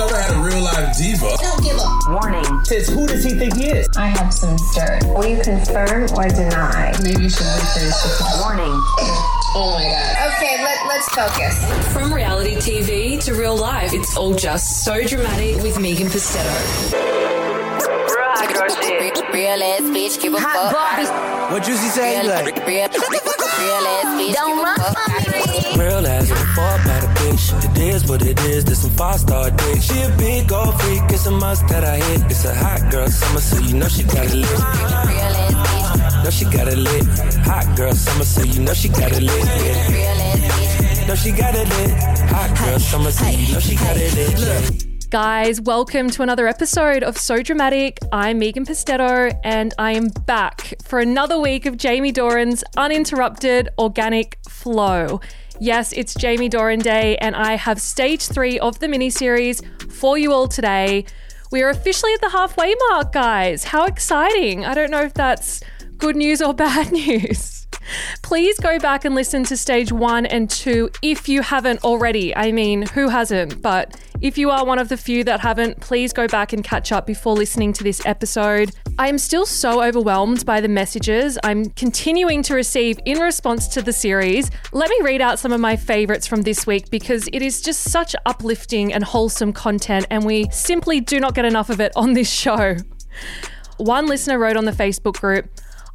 never had a real life diva. Don't give a Warning. Says, who does he think he is? I have some dirt. Will you confirm or deny? Maybe you should rephrase the Warning. Oh my god. Okay, let, let's focus. From reality TV to real life, it's all just so dramatic with Megan Pustetto. Real ass bitch, give a fuck. What Juicy say? Real, Like, real, real ass bitch, Don't give a run fuck. from me. Real ass with by the bitch. It is what it is, this some five star dick. She a big old freak, it's a must that I hit. It's a hot girl summer, so you know she got it lit. Know she got it lit. Hot girl summer, so you know she got it lit. Yeah. Know she got it lit. Hot girl summer, so you know she got it lit. Yeah. Guys, welcome to another episode of So Dramatic. I'm Megan Pustetto, and I am back for another week of Jamie Doran's uninterrupted organic flow. Yes, it's Jamie Doran Day, and I have stage three of the mini series for you all today. We are officially at the halfway mark, guys. How exciting! I don't know if that's good news or bad news. Please go back and listen to stage one and two if you haven't already. I mean, who hasn't? But if you are one of the few that haven't, please go back and catch up before listening to this episode. I am still so overwhelmed by the messages I'm continuing to receive in response to the series. Let me read out some of my favorites from this week because it is just such uplifting and wholesome content, and we simply do not get enough of it on this show. One listener wrote on the Facebook group,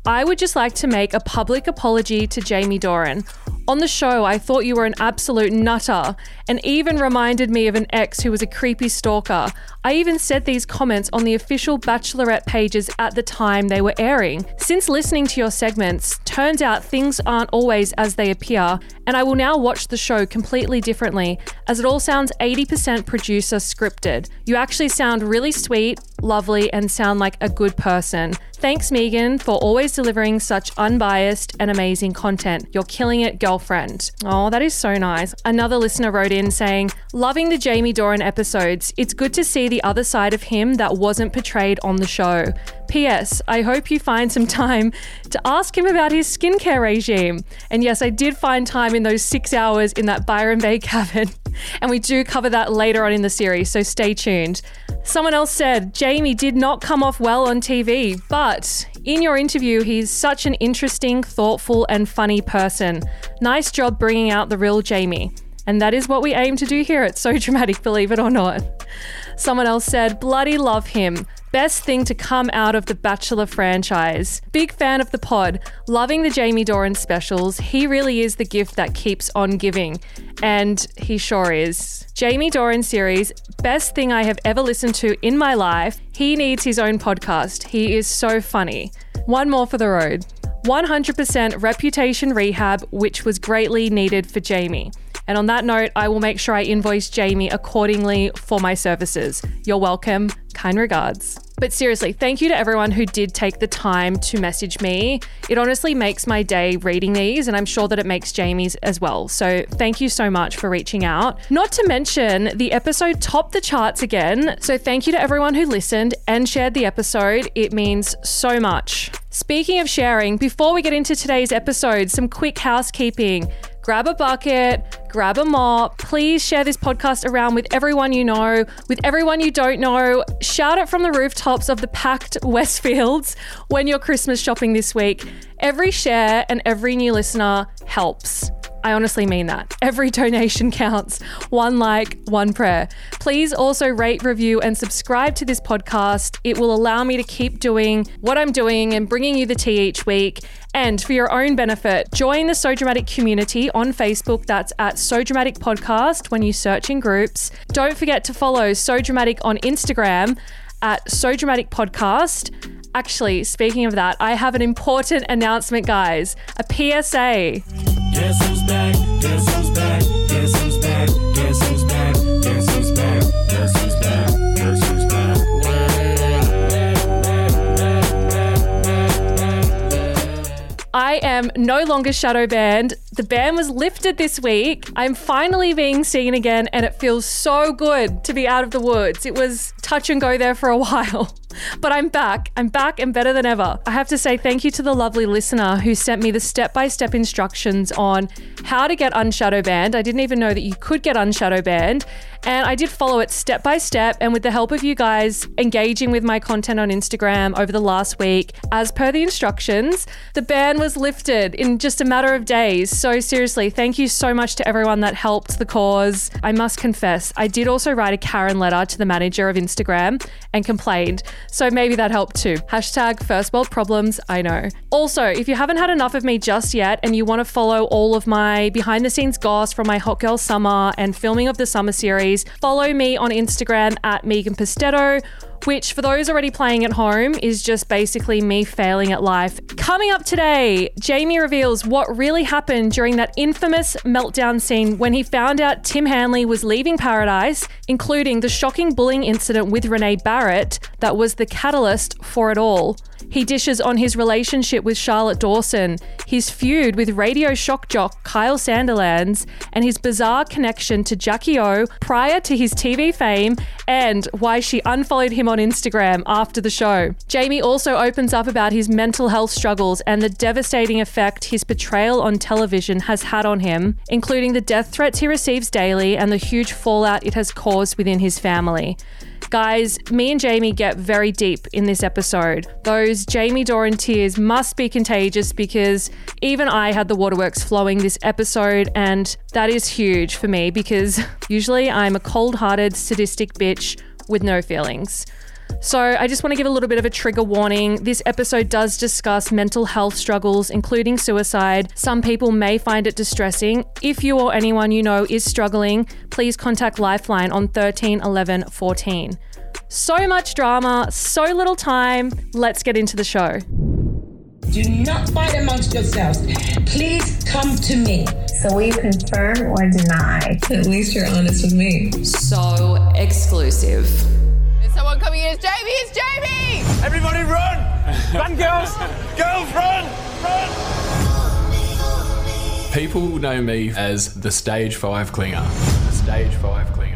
I would just like to make a public apology to Jamie Doran. On the show, I thought you were an absolute nutter and even reminded me of an ex who was a creepy stalker. I even said these comments on the official Bachelorette pages at the time they were airing. Since listening to your segments, turns out things aren't always as they appear, and I will now watch the show completely differently, as it all sounds 80% producer scripted. You actually sound really sweet, lovely, and sound like a good person. Thanks, Megan, for always delivering such unbiased and amazing content. You're killing it, girlfriend. Oh, that is so nice. Another listener wrote in saying, Loving the Jamie Doran episodes. It's good to see the other side of him that wasn't portrayed on the show. P.S. I hope you find some time to ask him about his skincare regime. And yes, I did find time in those six hours in that Byron Bay cabin. And we do cover that later on in the series, so stay tuned. Someone else said Jamie did not come off well on TV, but in your interview, he's such an interesting, thoughtful, and funny person. Nice job bringing out the real Jamie. And that is what we aim to do here at So Dramatic, believe it or not. Someone else said, bloody love him. Best thing to come out of the Bachelor franchise. Big fan of the pod. Loving the Jamie Doran specials. He really is the gift that keeps on giving. And he sure is. Jamie Doran series, best thing I have ever listened to in my life. He needs his own podcast. He is so funny. One more for the road. 100% reputation rehab, which was greatly needed for Jamie. And on that note, I will make sure I invoice Jamie accordingly for my services. You're welcome. Kind regards. But seriously, thank you to everyone who did take the time to message me. It honestly makes my day reading these, and I'm sure that it makes Jamie's as well. So thank you so much for reaching out. Not to mention, the episode topped the charts again. So thank you to everyone who listened and shared the episode. It means so much. Speaking of sharing, before we get into today's episode, some quick housekeeping grab a bucket, grab a mop. Please share this podcast around with everyone you know, with everyone you don't know. Shout it from the rooftops of the packed Westfields when you're Christmas shopping this week. Every share and every new listener helps. I honestly mean that. Every donation counts. One like, one prayer. Please also rate, review, and subscribe to this podcast. It will allow me to keep doing what I'm doing and bringing you the tea each week. And for your own benefit, join the So Dramatic community on Facebook. That's at So Dramatic Podcast when you search in groups. Don't forget to follow So Dramatic on Instagram at So Dramatic Podcast. Actually, speaking of that, I have an important announcement, guys. A PSA. Jesus back, Jesus I am no longer shadow banned. The ban was lifted this week. I'm finally being seen again, and it feels so good to be out of the woods. It was touch and go there for a while. But I'm back. I'm back and better than ever. I have to say thank you to the lovely listener who sent me the step by step instructions on how to get unshadow banned. I didn't even know that you could get unshadow banned. And I did follow it step by step. And with the help of you guys engaging with my content on Instagram over the last week, as per the instructions, the ban was lifted in just a matter of days. So, seriously, thank you so much to everyone that helped the cause. I must confess, I did also write a Karen letter to the manager of Instagram and complained. So, maybe that helped too. Hashtag first world problems, I know. Also, if you haven't had enough of me just yet and you want to follow all of my behind the scenes goss from my Hot Girl Summer and filming of the summer series, follow me on Instagram at Megan Pustetto which for those already playing at home is just basically me failing at life. Coming up today, Jamie reveals what really happened during that infamous meltdown scene when he found out Timm Hanly was leaving Paradise, including the shocking bullying incident with Renee Barrett that was the catalyst for it all. He dishes on his relationship with Charlotte Dawson, his feud with radio shock jock Kyle Sandilands, and his bizarre connection to Jackie O prior to his TV fame, and why she unfollowed him on Instagram after the show. Jamie also opens up about his mental health struggles and the devastating effect his portrayal on television has had on him, including the death threats he receives daily and the huge fallout it has caused within his family. Guys, me and Jamie get very deep in this episode. Those Jamie Doran tears must be contagious because even I had the waterworks flowing this episode, and that is huge for me because usually I'm a cold hearted, sadistic bitch with no feelings. So, I just want to give a little bit of a trigger warning. This episode does discuss mental health struggles, including suicide. Some people may find it distressing. If you or anyone you know is struggling, please contact Lifeline on 13 11 14. So much drama, so little time. Let's get into the show. Do not fight amongst yourselves. Please come to me. So will you confirm or deny? At least you're honest with me. So exclusive. Is someone coming in? It's Jamie! It's Jamie! Everybody run! Run, girls! Girls, run! Run! People know me as the stage five clinger. The stage five clinger.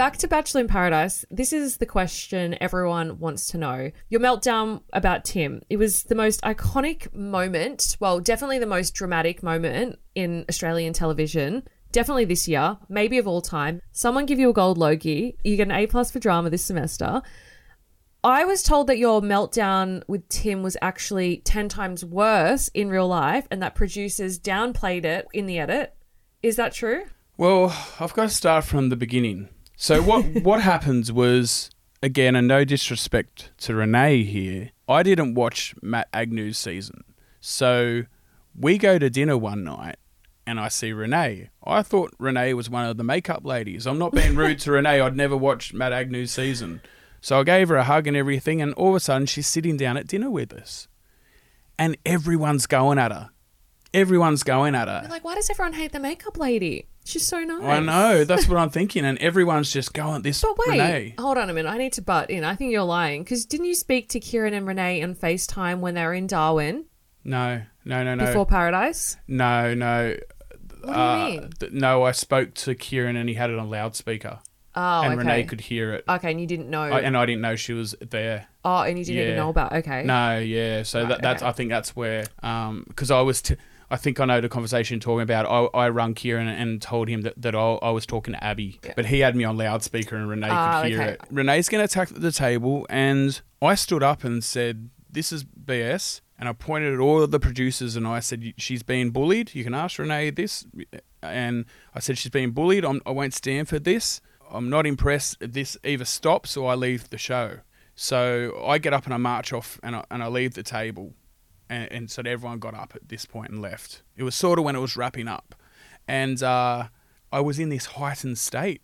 Back to Bachelor in Paradise. This is the question everyone wants to know. Your meltdown about Tim. It was the most iconic moment, well, definitely the most dramatic moment in Australian television. Definitely this year, maybe of all time. Someone give you a gold Logie. You get an A plus for drama this semester. I was told that your meltdown with Tim was actually 10 times worse in real life and that producers downplayed it in the edit. Is that true? Well, I've got to start from the beginning. So what what happens was again, and no disrespect to Renee here, I didn't watch Matt Agnew's season. So we go to dinner one night and I see Renee. I thought Renee was one of the makeup ladies. I'm not being rude to Renee. I'd never watched Matt Agnew's season. So I gave her a hug and everything, and all of a sudden she's sitting down at dinner with us. And everyone's going at her. Everyone's going at her. Like, why does everyone hate the makeup lady? She's so nice. I know, that's what I'm thinking. And everyone's just going, this But wait, Renee. hold on a minute. I need to butt in. I think you're lying. Because didn't you speak to Kieran and Renee on FaceTime when they were in Darwin No, no, no, no. before Paradise? No, no. What do you Uh, mean? th- no, I spoke to Kieran and he had it on loudspeaker. Oh, and okay. Renee could hear it. Okay, and you didn't know. I, and I didn't know she was there. oh, and you didn't even know about. Okay. No, yeah. So that, that's okay. I think that's where Um, because I was t- I think I know the conversation you're talking about. I, I rung Kieran and told him that, that I, I was talking to Abby, but he had me on loudspeaker and Renee Ah, could hear okay. it. Renee's going to attack the table, and I stood up and said, "This is BS." And I pointed at all of the producers and I said, "She's being bullied. You can ask Renee this." And I said, "She's being bullied. I'm, I won't stand for this. I'm not impressed this either stops or I leave the show." So I get up and I march off and I, and I leave the table. And, and so everyone got up at this point and left. It was sort of when it was wrapping up. And uh, I was in this heightened state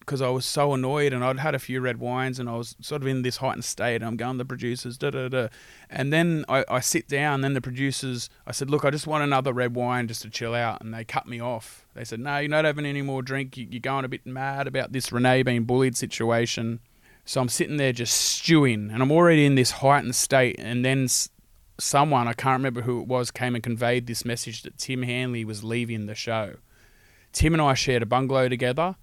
because I was so annoyed and I'd had a few red wines and I was sort of in this heightened state. And I'm going to the producers, da da da. And then I, I sit down. Then the producers, I said, Look, I just want another red wine just to chill out. And they cut me off. They said, No, you're not having any more drink. You- You're going a bit mad about this Renee being bullied situation. So I'm sitting there just stewing, and I'm already in this heightened state. And then someone, I can't remember who it was, came and conveyed this message that Timm Hanly was leaving the show. Tim and I shared a bungalow together.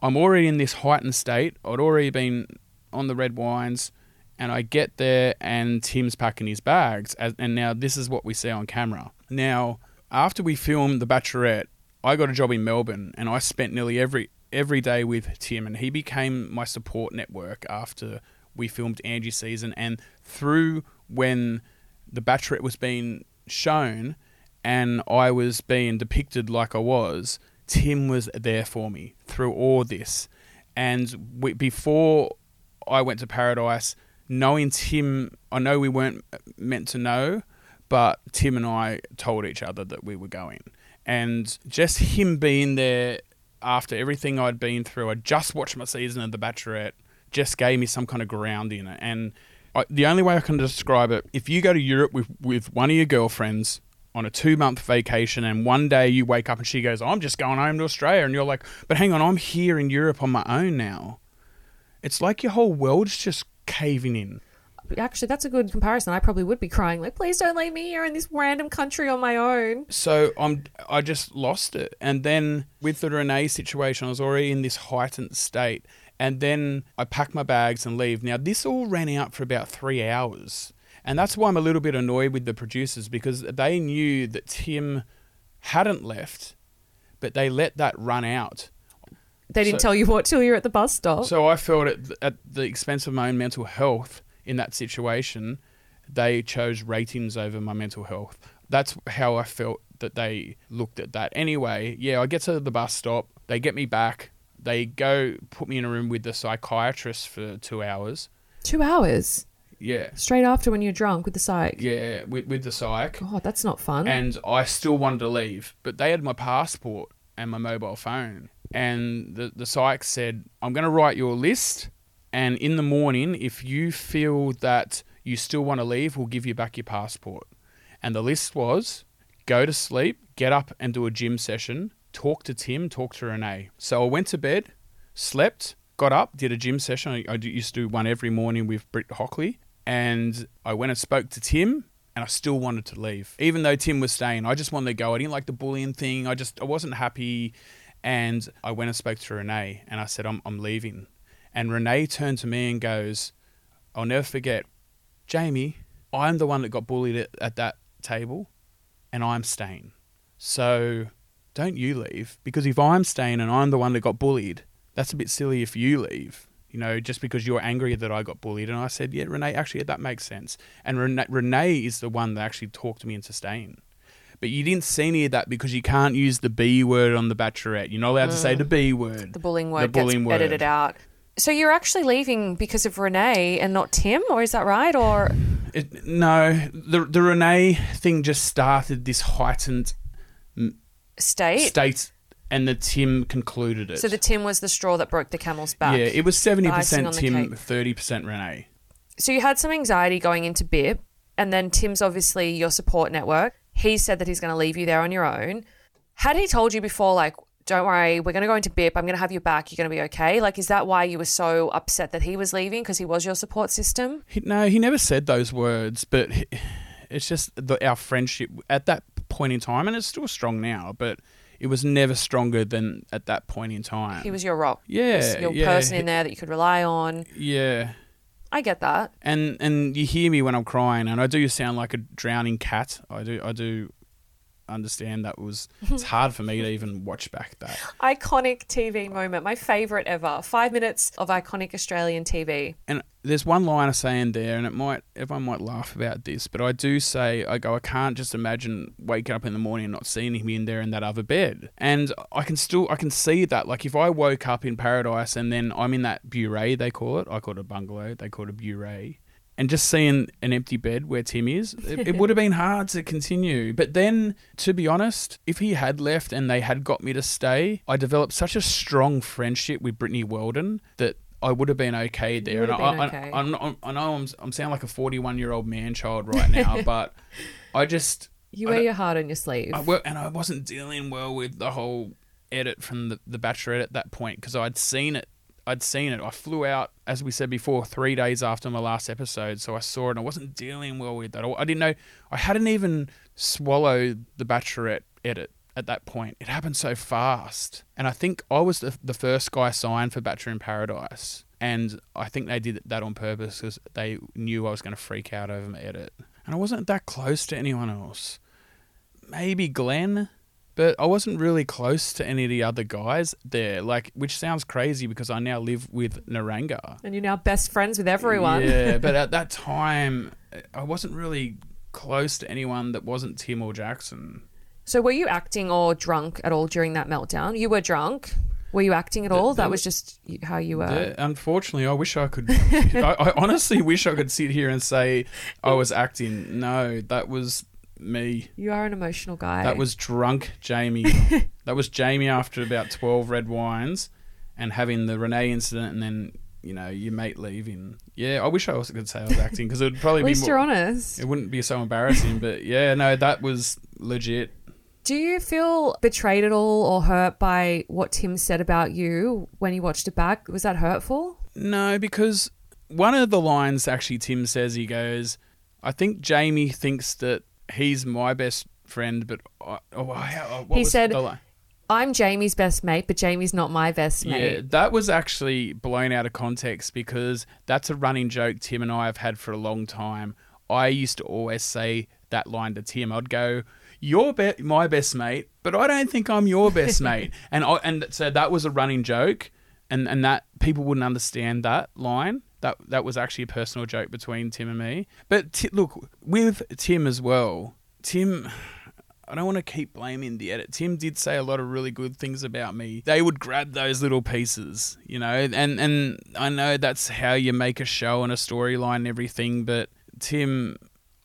I'm already in this heightened state. I'd already been on the red wines, And I get there, and Tim's packing his bags. And now this is what we see on camera. Now, after we filmed The Bachelorette, I got a job in Melbourne, and I spent nearly every every day with Tim, and he became my support network after we filmed Angie season, and through when The Bachelorette was being shown, and I was being depicted like I was, Tim was there for me through all this, and we, before I went to Paradise, knowing Tim, I know we weren't meant to know, but Tim and I told each other that we were going. And just him being there after everything I'd been through, I just watched my season of The Bachelorette, just gave me some kind of ground in it. And I, the only way I can describe it, if you go to Europe with, with one of your girlfriends on a two month vacation and one day you wake up and she goes, I'm just going home to Australia. And you're like, but hang on, I'm here in Europe on my own now. It's like your whole world's just caving in. Actually, that's a good comparison. I probably would be crying, like, please don't leave me here in this random country on my own. So I'm I just lost it. And then with the Renee situation, I was already in this heightened state. And then I pack my bags and leave. Now this all ran out for about three hours. And that's why I'm a little bit annoyed with the producers because they knew that Tim hadn't left, but they let that run out. They didn't So- tell you what till you're at the bus stop. So I felt at, at the expense of my own mental health in that situation, they chose ratings over my mental health. That's how I felt that they looked at that. Anyway, yeah, I get to the bus stop. They get me back. They go put me in a room with the psychiatrist for two hours. Two hours Yeah. straight after when you're drunk with the psych. Yeah, with, with the psych. God, that's not fun. And I still wanted to leave, but they had my passport and my mobile phone. And the, the psych said, I'm going to write you a list. And in the morning, if you feel that you still want to leave, we'll give you back your passport. And the list was go to sleep, get up and do a gym session, talk to Tim, talk to Renee. So I went to bed, slept, got up, did a gym session. I, used to do one every morning with Britt Hockley. And I went and spoke to Tim, and I still wanted to leave. Even though Tim was staying, I just wanted to go. I didn't like the bullying thing. I just I wasn't happy. And I went and spoke to Renee, and I said, I'm, I'm leaving. And Renee turned to me and goes, I'll never forget, Jamie, I'm the one that got bullied at, at that table, and I'm staying. So don't you leave, because if I'm staying and I'm the one that got bullied, that's a bit silly if you leave. You know, just because you're angry that I got bullied. And I said, yeah, Renee, actually, that makes sense. And Renee, Renee is the one that actually talked me into staying. But you didn't see any of that because you can't use the B word on the Bachelorette. You're not allowed to say the B word. Mm. the bullying word The bullying gets word. edited out. So you're actually leaving because of Renee and not Tim, or is that right? Or It, no, the the Renee thing just started this heightened state? state, and the Tim concluded it. So the Tim was the straw that broke the camel's back. yeah, it was seventy percent Tim, thirty percent Renee. So you had some anxiety going into BIP, and then Tim's obviously your support network. He said that he's going to leave you there on your own. Had he told you before, like, don't worry, we're going to go into BIP, I'm going to have you back, you're going to be okay? Like, is that why you were so upset that he was leaving? Because he was your support system? He, no, he never said those words, but he- it's just the, our friendship at that point in time, and it's still strong now, but it was never stronger than at that point in time. He was your rock. He Yeah, your yeah. person in there that you could rely on. yeah. I get that. and and you hear me when I'm crying, and I do sound like a drowning cat. I do I do understand that was it's hard for me to even watch back that. Iconic TV moment, my favorite ever. Five minutes of iconic Australian TV. And there's one line I say in there, and it might everyone might laugh about this, but I do say I go I can't just imagine waking up in the morning and not seeing him in there in that other bed, and I can still I can see that. Like if I woke up in paradise and then I'm in that bure they call it, I call it a bungalow, they call it a bure. And just seeing an empty bed where Tim is, it, it would have been hard to continue. But then, to be honest, if he had left and they had got me to stay, I developed such a strong friendship with Brittany Weldon that I would have been okay there. and I, okay. I, not, I know I'm, I'm sounding like a 41 year old man child right now, but I just You wear your heart on your sleeve. I and I wasn't dealing well with the whole edit from the, the Bachelorette at that point because I'd seen it. I'd seen it. I flew out, as we said before, three days after my last episode, so I saw it and I wasn't dealing well with that. I didn't know. I hadn't even swallowed the Bachelorette edit at that point. It happened so fast, and I think I was the, the first guy signed for Bachelor in Paradise. And I think they did that on purpose because they knew I was going to freak out over my edit. And I wasn't that close to anyone else. Maybe Glenn, but I wasn't really close to any of the other guys there. Like, which sounds crazy because I now live with Niranga. And you're now best friends with everyone. Yeah, but at that time, I wasn't really close to anyone that wasn't Tim or Jackson. So were you acting or drunk at all during that meltdown? You were drunk. Were you acting at all? there that was just how you were. Yeah, unfortunately, I wish I could. I, I honestly wish I could sit here and say I was acting. No, that was me. You are an emotional guy. That was drunk Jamie. that was Jamie after about 12 red wines and having the Renee incident and then, you know, your mate leaving. Yeah, I wish I also could say I was acting because it would probably At be least more, you're honest. It wouldn't be so embarrassing, but yeah, no, that was legit. Do you feel betrayed at all or hurt by what Tim said about you when you watched it back? Was that hurtful? No, because one of the lines actually Tim says he goes, I think Jamie thinks that he's my best friend, but I, oh, how, uh, what he said? I'm Jamie's best mate, but Jamie's not my best mate. Yeah, that was actually blown out of context because that's a running joke Tim and I have had for a long time. I used to always say that line to Tim. I'd go, "You're be- my best mate, but I don't think I'm your best mate." and I, and so that was a running joke, and and that people wouldn't understand that line. That that was actually a personal joke between Tim and me. But t- look, with Tim as well, Tim. I don't want to keep blaming the edit. Tim did say a lot of really good things about me. They would grab those little pieces, you know, and and I know that's how you make a show and a storyline and everything. But Tim,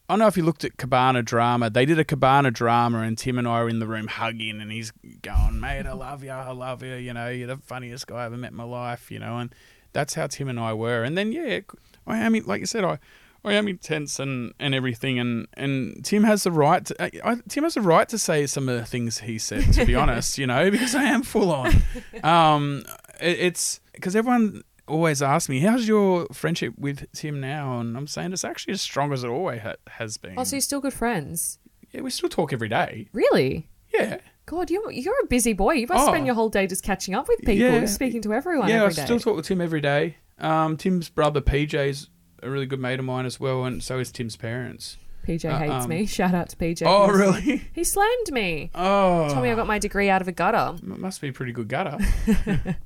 I don't know if you looked at Cabana Drama. They did a Cabana Drama, and Tim and I were in the room hugging, and he's going, "Mate, I love you, I love you. You know, you're the funniest guy I ever met in my life. You know." And that's how Tim and I were. And then yeah, I am like you said, I. I am intense and, and everything, and, and Tim has the right. To, I, I, Tim has the right to say some of the things he said. To be honest, you know, because I am full on. Um, it, it's because everyone always asks me, "How's your friendship with Tim now?" And I'm saying it's actually as strong as it always ha- has been. Oh, so you're still good friends? yeah, we still talk every day. Really? Yeah, God, you're you're a busy boy. You must Oh. spend your whole day just catching up with people, Yeah. speaking to everyone yeah. I day. still talk with Tim every day. Um, Tim's brother PJ's a really good mate of mine as well, and so is Tim's parents. PJ Uh, hates um, me. Shout out to PJ. Oh, really? He slammed me. Oh, Told me I got my degree out of a gutter. M- must be a pretty good gutter.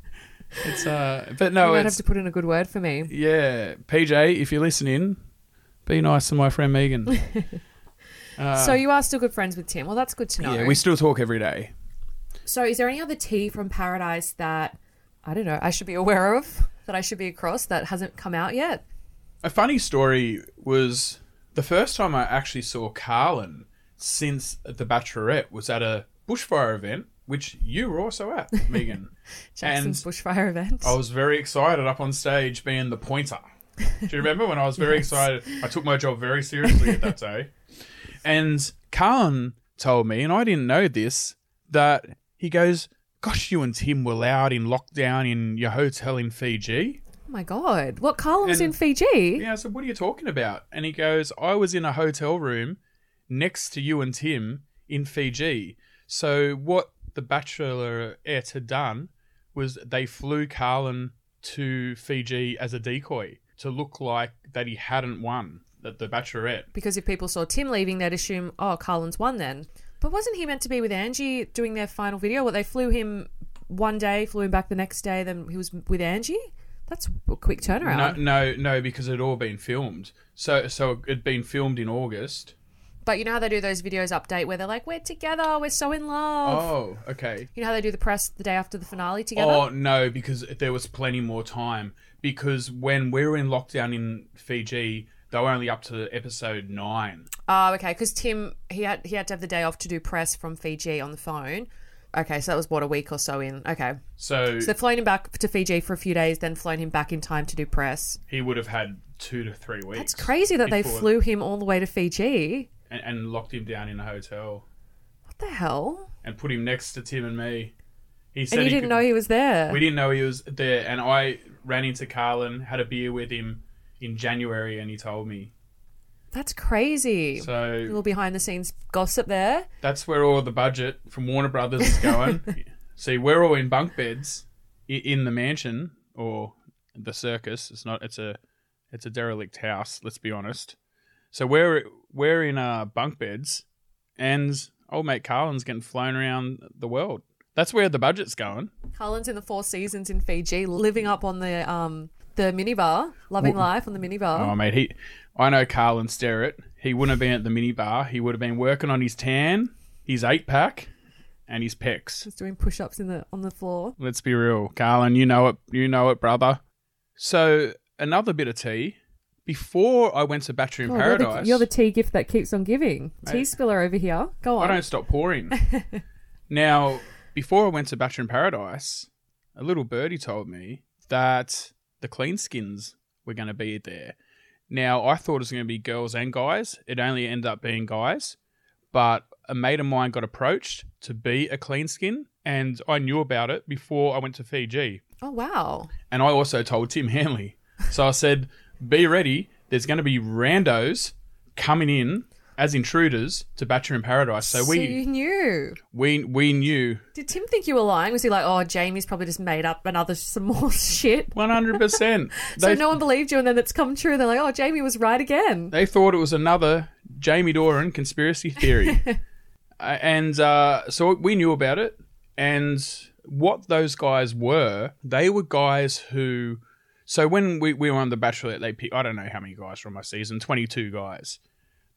it's uh, but no, you might have to put in a good word for me. yeah. PJ, if you're listening, be nice to my friend Megan. Uh, so you are still good friends with Tim. Well, that's good to know. yeah, we still talk every day. So, is there any other tea from Paradise that I don't know I should be aware of that I should be across that hasn't come out yet? A funny story was the first time I actually saw Carlin since The Bachelorette was at a bushfire event, which you were also at, Megan. Jackson's bushfire event. I was very excited up on stage being the pointer. Do you remember when I was very Yes. excited? I took my job very seriously at that day. And Carlin told me, and I didn't know this, that he goes, Gosh, you and Tim were loud in lockdown in your hotel in Fiji. oh my god! What Carlin was in Fiji? Yeah, I said, What are you talking about? And he goes, I was in a hotel room next to you and Tim in Fiji. So what the Bachelorette had done was they flew Carlin to Fiji as a decoy to look like that he hadn't won that the Bachelorette. Because if people saw Tim leaving, they'd assume, oh, Carlin's won then. But wasn't he meant to be with Angie doing their final video? What they flew him one day, flew him back the next day, then he was with Angie. That's a quick No, turnaround. no, no, because it had all been filmed. So, so it'd been filmed in August. But you know how they do those videos update where they're like, "We're together, we're so in love." Oh, okay. You know how they do the press the day after the finale together? Oh no, because there was plenty more time. Because when we were in lockdown in Fiji, they were only up to episode nine. Oh, okay. Because Tim he had he had to have the day off to do press from Fiji on the phone. Okay, so that was what a week or so in. Okay, So, so they've flown him back to Fiji for a few days, then flown him back in time to do press. he would have had two to three weeks. It's crazy that they before- flew him all the way to Fiji. and, and locked him down in a hotel What the hell? and put him next to Tim and me. He And you didn't know he was there. We didn't know he was there, and I ran into Carlin, had a beer with him in January, and he told me. That's crazy. a So little behind the scenes gossip there. that's where all the budget from Warner Brothers is going. See, we're all in bunk beds in the mansion or the circus. It's not. It's a it's a derelict house. Let's be honest. So we're we're in uh, bunk beds, and old mate Carlin's getting flown around the world. That's where the budget's going. Carlin's in the Four Seasons in Fiji, living up on the um the minibar, loving life on the minibar. Oh mate, he I know Carlin Sterritt. He wouldn't have been at the minibar. He would have been working on his tan, his eight pack, and his pecs. Just doing push-ups in the on the floor. Let's be real, Carlin. You know it. You know it, brother. So another bit of tea. Before I went to Bachelor in you're, Paradise, the, you're the tea gift that keeps on giving. Tea spiller over here. Go on. I don't stop pouring. now, before I went to Bachelor in Paradise, a little birdie told me that the clean skins were going to be there. Now, I thought it was going to be girls and guys. It only ended up being guys. But a mate of mine got approached to be a clean skin, and I knew about it before I went to Fiji. Oh wow. And I also told Timm Hanly. So I said, be ready. There's going to be randos coming in as intruders to Bachelor in Paradise. So, we you knew. we we knew Did Tim think you were lying? Was he like, oh, Jamie's probably just made up another some more shit? one hundred percent. So no one believed you, and then it's come true. They're like, oh, Jamie was right again. they thought it was another Jamie Doran conspiracy theory, Uh, and uh, so we knew about it. And what those guys were, they were guys who. So when we, we were on the Bachelorette, they picked, I don't know how many guys from my season, 22 guys.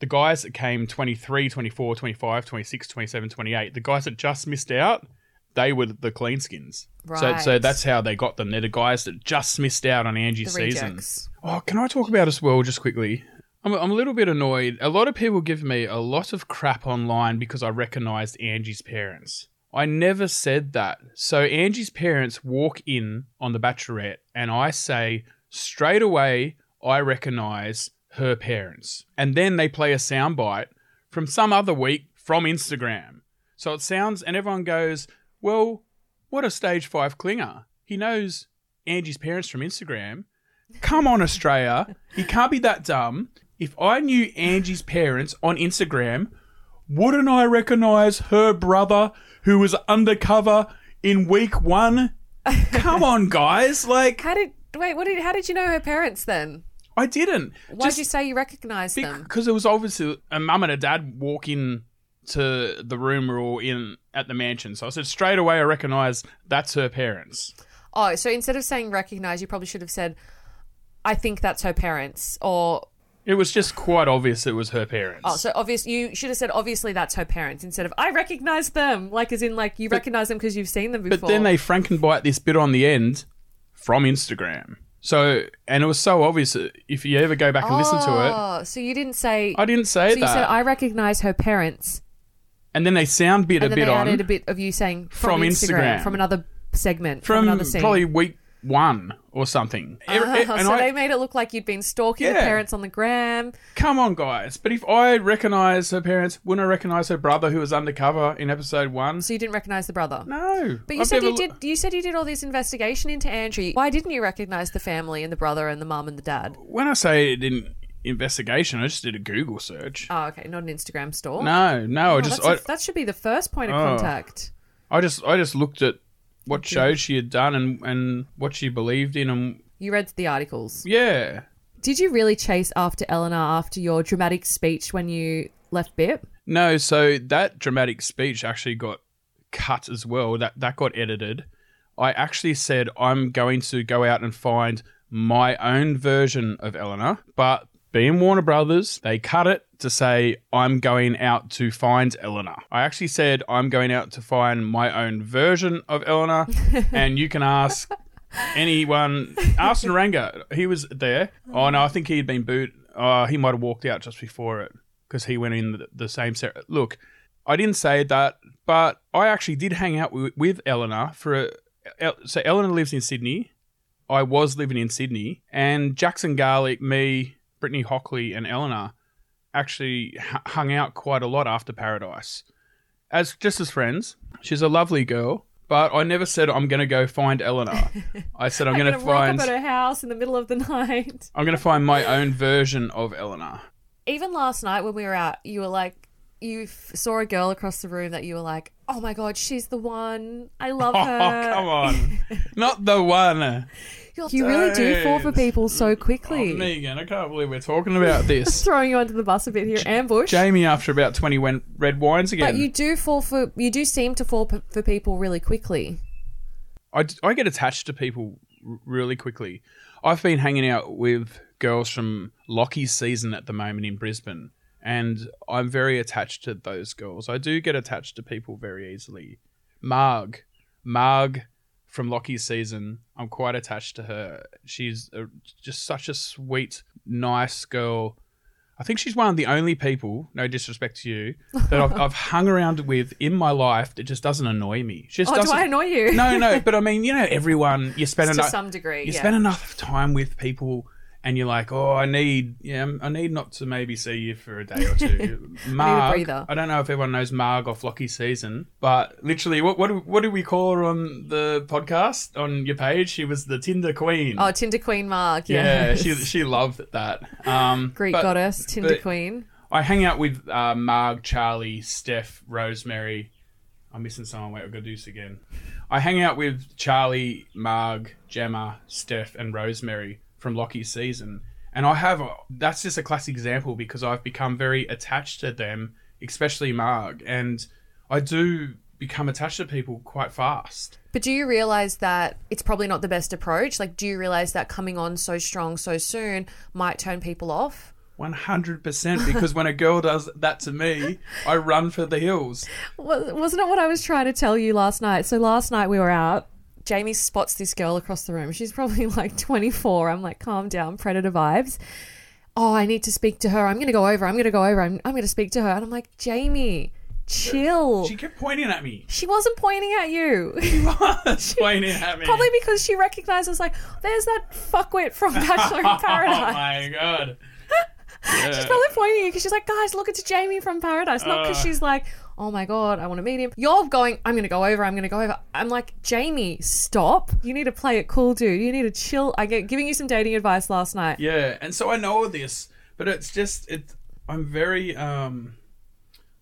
The guys that came 23, 24, 25, 26, 27, 28, the guys that just missed out, they were the clean skins. Right. So, so that's how they got them. They're the guys that just missed out on Angie's season. Oh, can I talk about as well, just quickly? I'm, I'm a little bit annoyed. A lot of people give me a lot of crap online because I recognized Angie's parents. I never said that. So Angie's parents walk in on The Bachelorette, and I say straight away, I recognize her parents. And then they play a soundbite from some other week from Instagram. So it sounds, and everyone goes, Well, what a stage five clinger. He knows Angie's parents from Instagram. Come on, Australia. You can't be that dumb. If I knew Angie's parents on Instagram, wouldn't I recognize her brother who was undercover in week one? Come on, guys. Like, How did wait? What did? How did you know her parents then? I didn't. Why did you say you recognised them? Because it was obviously a mum and a dad walk in to the room or all in at the mansion. So I said straight away, I recognise that's her parents. Oh, so instead of saying recognise, you probably should have said, "I think that's her parents," or It was just quite obvious it was her parents. oh, so obvious. You should have said, "Obviously, that's her parents," instead of "I recognise them," like as in like you recognise them because you've seen them before. But then they frankenbite this bit on the end from Instagram. So, and it was so obvious. If you ever go back and listen to it, Oh, so you didn't say. I didn't say so you said I recognise her parents, and then they sound bit and a then bit they on added a bit of you saying from, Instagram. from another segment, from, from another scene. probably week one or something. Ah, Every- and so I- they made it look like you'd been stalking the parents on the gram. Come on, guys. But if I recognise her parents, wouldn't I recognise her brother who was undercover in episode one? So you didn't recognise the brother. No. But you I've said you did. You said you did all this investigation into Andrew. Why didn't you recognise the family and the brother and the mum and the dad? When I say it didn't investigation, I just did a Google search. Oh, okay, not an Instagram store. No, no, Oh, I just that's a- I, that should be the first point of Oh. contact. I just I just looked at what shows she had done and and what she believed in and You read the articles. yeah. Did you really chase after Eleanor after your dramatic speech when you left BIP? No, so that dramatic speech actually got cut as well. That that got edited. I actually said I'm going to go out and find my own version of Eleanor, but being Warner Brothers, they cut it to say I'm going out to find Eleanor. I actually said I'm going out to find my own version of Eleanor, and you can ask anyone. Ask Niranga. He was there. Oh, oh no, I think he'd been booed. Oh, he might have walked out just before it because he went in the, the same set. Look, I didn't say that, but I actually did hang out with, with Eleanor for a. El- So Eleanor lives in Sydney. I was living in Sydney, and Jackson Garlick, me, Brittany Hockley, and Eleanor actually h- hung out quite a lot after Paradise, as just as friends. She's a lovely girl, but I never said I'm going to go find Eleanor. I said I'm, I'm going to find up at her house in the middle of the night. I'm going to find my own version of Eleanor. Even last night when we were out, you were like, you f- saw a girl across the room that you were like, oh my god, she's the one. I love Oh, her. come on. Not the one. You really do fall for people so quickly. Oh, Megan, I can't believe we're talking about this. Just throwing you under the bus a bit here, ambush. Jamie, after about 20 wen- red wines again. but you do fall for, you do seem to fall p- for people really quickly. I, I get attached to people r- really quickly. I've been hanging out with girls from Locky's season at the moment in Brisbane, and I'm very attached to those girls. I do get attached to people very easily. Marg, Marg from Locky's season, I'm quite attached to her. She's a, just such a sweet, nice girl. I think she's one of the only people, no disrespect to you, that I've, I've hung around with in my life that just doesn't annoy me. She just Oh, do doesn't, I annoy you? no, no, but I mean, you know, everyone you spend To enough some degree, You yeah. spend enough time with people, and you're like, oh, I need, yeah, I need not to maybe see you for a day or two. Marg, breather. I don't know if everyone knows Marg off Locky season, but literally, what what do, what do we call her on the podcast on your page? She was the Tinder queen. Oh, Tinder Queen Mark. yeah, she she loved that. Um, Greek but- goddess, Tinder but Queen. I hang out with uh, Marg, Charlie, Steph, Rosemary. I'm missing someone. Wait, I've got to do this again. I hang out with Charlie, Marg, Gemma, Steph, and Rosemary from Locky's season. And I have, that's just a classic example because I've become very attached to them, especially Marg. And I do become attached to people quite fast. But do you realize that it's probably not the best approach? Like, do you realize that coming on so strong so soon might turn people off? 100% because when a girl does that to me, I run for the hills. Wa- Wasn't it what I was trying to tell you last night? So last night we were out. Jamie spots this girl across the room. She's probably like 24. I'm like, calm down, predator vibes. Oh, I need to speak to her. I'm going to go over. I'm going to go over. I'm, I'm going to speak to her. And I'm like, Jamie, chill. She kept pointing at me. She wasn't pointing at you. She was pointing at me. Probably because she recognizes, like, there's that fuckwit from Bachelor in Paradise. Oh my god. She's probably pointing at you because she's like, guys, look, it's Jamie from Paradise. Not because Uh. she's like, oh my God, I want to meet him. You're going, I'm going to go over, I'm going to go over. I'm like, Jamie, stop. You need to play it cool, dude. You need to chill. I get giving you some dating advice last night. Yeah, and so I know this, but it's just it. I'm very um,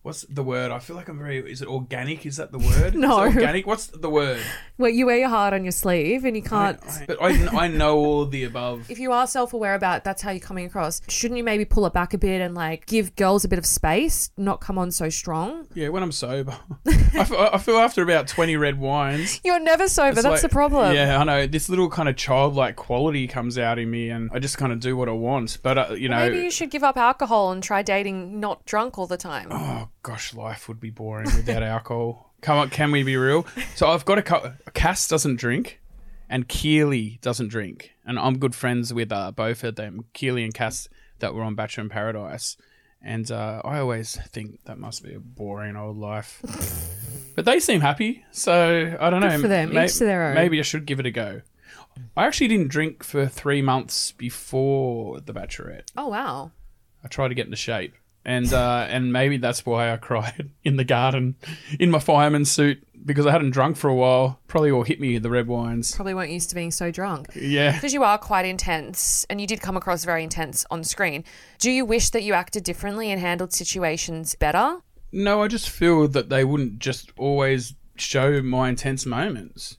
what's the word? I feel like I'm very. Is it organic? Is that the word? No. Organic. What's the word? Well, you wear your heart on your sleeve and you can't. But I I know all the above. if you are self-aware about that's how you're coming across, shouldn't you maybe pull it back a bit and like give girls a bit of space, not come on so strong? Yeah, when I'm sober, I, feel, I feel after about twenty red wines. You're never sober. That's like- the problem. Yeah, I know. This little kind of childlike quality comes out in me, and I just kind of do what I want. But uh, you know, Maybe you should give up alcohol and try dating not drunk all the time. Oh gosh, life would be boring without alcohol. Come on, can we be real? So I've got a co- Cass doesn't drink, and Keely doesn't drink, and I'm good friends with uh, both of them, Keely and Cass, that were on Bachelor in Paradise. And uh, I always think that must be a boring old life. but they seem happy, so I don't know. Good for them. Each to their own. Maybe I should give it a go. I actually didn't drink for three months before the Bachelorette. Oh wow. I tried to get into shape, and uh, and maybe that's why I cried in the garden in my fireman suit because I hadn't drunk for a while. Probably all hit me the red wines. Probably weren't used to being so drunk. Yeah. Because you are quite intense and you did come across very intense on screen. Do you wish that you acted differently and handled situations better? No, I just feel that they wouldn't just always show my intense moments.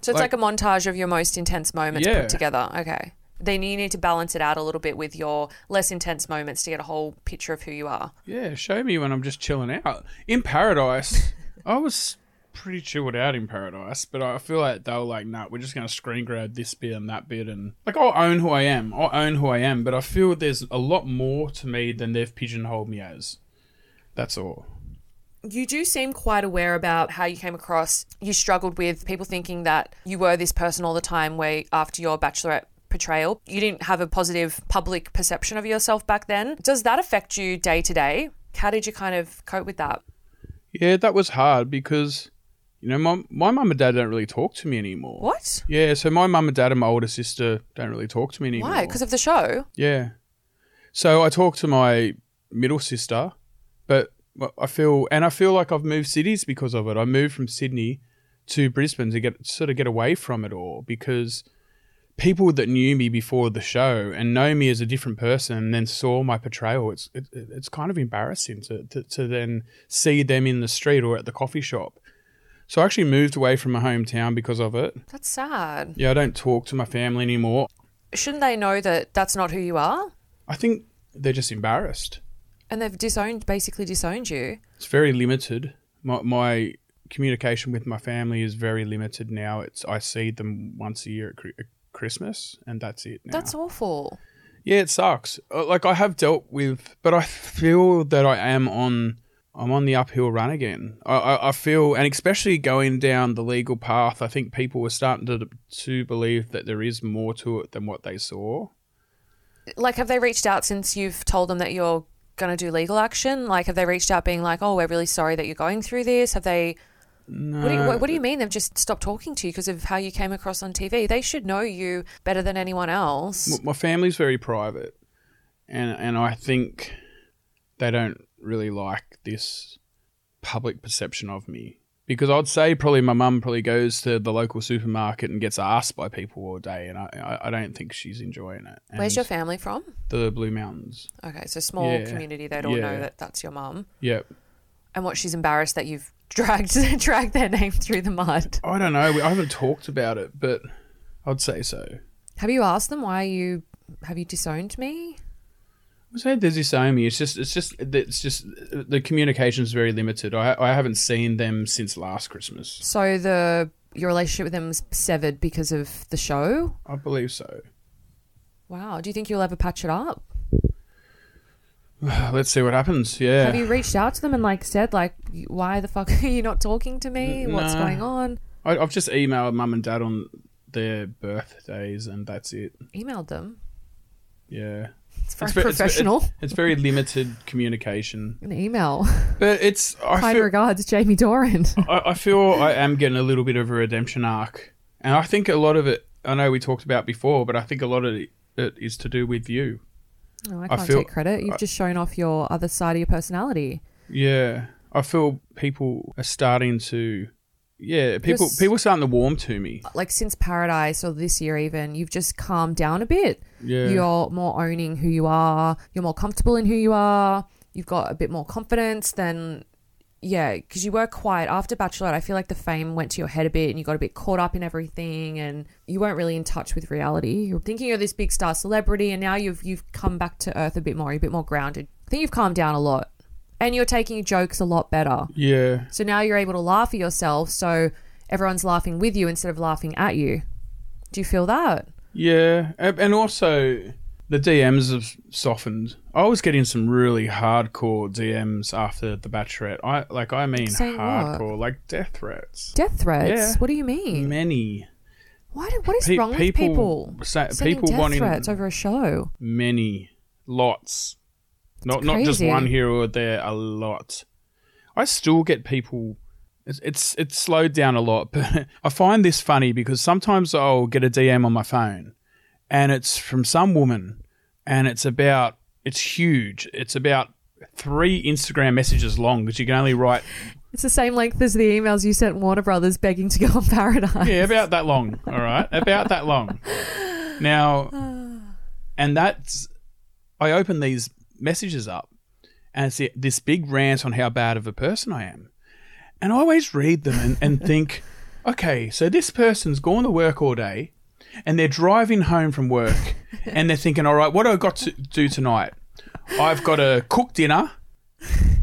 So it's like, Like- a montage of your most intense moments Yeah. put together. Okay. Then you need to balance it out a little bit with your less intense moments to get a whole picture of who you are. Yeah, show me when I'm just chilling out. In Paradise, I was pretty chilled out in Paradise, but I feel like they were like, nah, we're just going to screen grab this bit and that bit. And like, I'll own who I am. I'll own who I am, but I feel there's a lot more to me than they've pigeonholed me as. That's all. You do seem quite aware about how you came across. You struggled with people thinking that you were this person all the time, where after your bachelorette portrayal, you didn't have a positive public perception of yourself back then. Does that affect you day to day? How did you kind of cope with that? Yeah, that was hard because, you know, my, my mum and dad don't really talk to me anymore. What? Yeah, so my mum and dad and my older sister don't really talk to me anymore. Why? Because of the show? Yeah. So I talk to my middle sister, but I feel, and I feel like I've moved cities because of it. I moved from Sydney to Brisbane to get sort of get away from it all because people that knew me before the show and know me as a different person and then saw my portrayal, it's it, it's kind of embarrassing to, to, to then see them in the street or at the coffee shop. So I actually moved away from my hometown because of it. That's sad. Yeah, I don't talk to my family anymore. Shouldn't they know that that's not who you are? I think they're just embarrassed. And they've disowned, basically disowned you. It's very limited. My, my communication with my family is very limited now. It's I see them once a year at, at Christmas, and that's it. Now. That's awful. Yeah, it sucks. Uh, Like I have dealt with, but I feel that I am on. I'm on the uphill run again. I, I, I feel, and especially going down the legal path, I think people are starting to to believe that there is more to it than what they saw. Like, have they reached out since you've told them that you're going to do legal action? Like, have they reached out being like, oh, we're really sorry that you're going through this? Have they. No. What do, you, what, what do you mean they've just stopped talking to you because of how you came across on TV? They should know you better than anyone else. My family's very private, and and I think they don't really like this public perception of me because I'd say probably my mum probably goes to the local supermarket and gets asked by people all day, and I I, don't think she's enjoying it. And Where's your family from? The Blue Mountains. Okay, so small Yeah. community. They'd all know that that's your mum. Yep. And what she's embarrassed that you've dragged dragged their name through the mud. I don't know. I haven't talked about it, but I'd say so. Have you asked them why you have you disowned me? I said there's this Omi. It's just, it's just, it's just the communication's very limited. I, I haven't seen them since last Christmas. So the your relationship with them was severed because of the show. I believe so. Wow. Do you think you'll ever patch it up? Let's see what happens. Yeah. Have you reached out to them and like said like why the fuck are you not talking to me? What's Nah. going on? I, I've just emailed mum and dad on their birthdays, and that's it. Emailed them. Yeah. It's very ve- professional. It's, it's very limited communication, An email. but it's. I Kind feel, regards, Jamie Doran. I, I feel I am getting a little bit of a redemption arc, and I think a lot of it. I know we talked about before, but I think a lot of it is to do with you. No, I I can't feel- take credit. You've I- just shown off your other side of your personality. Yeah, I feel people are starting to. Yeah, people Just- people starting to warm to me. Uh, like since Paradise or this year even, you've just calmed down a bit. Yeah. You're more owning who you are. You're more comfortable in who you are. You've got a bit more confidence than yeah, because you were quiet after Bachelorette. I feel like the fame went to your head a bit, and you got a bit caught up in everything, and you weren't really in touch with reality. You're thinking you're this big star celebrity, and now you've you've come back to earth a bit more. You're a bit more grounded. I think you've calmed down a lot, and you're taking jokes a lot better. Yeah, So now you're able to laugh at yourself, so everyone's laughing with you instead of laughing at you. Do you feel that? yeah, and also the DMs have softened. I was getting some really hardcore DMs after the Bachelorette. I like, I mean, Saying what? hardcore, like death threats. Death threats? Yeah. What do you mean? Many, What, what is Pe- wrong with people people? sa- people death wanting- threats over a show. many, lots. Not not just one here or there, a lot. I still get people. It's, it's it's slowed down a lot, but I find this funny because sometimes I'll get a DM on my phone, and it's from some woman, and it's about it's huge. It's about three Instagram messages long because you can only write It's the same length as the emails you sent Warner Brothers begging to go on Paradise. yeah about that long. All right, about that long. Now, and that's I open these messages up, and it's this big rant on how bad of a person I am, and I always read them and, and think, okay, so this person's gone to work all day, and they're driving home from work, and they're thinking, all right, what do I got to do tonight? I've got to cook dinner.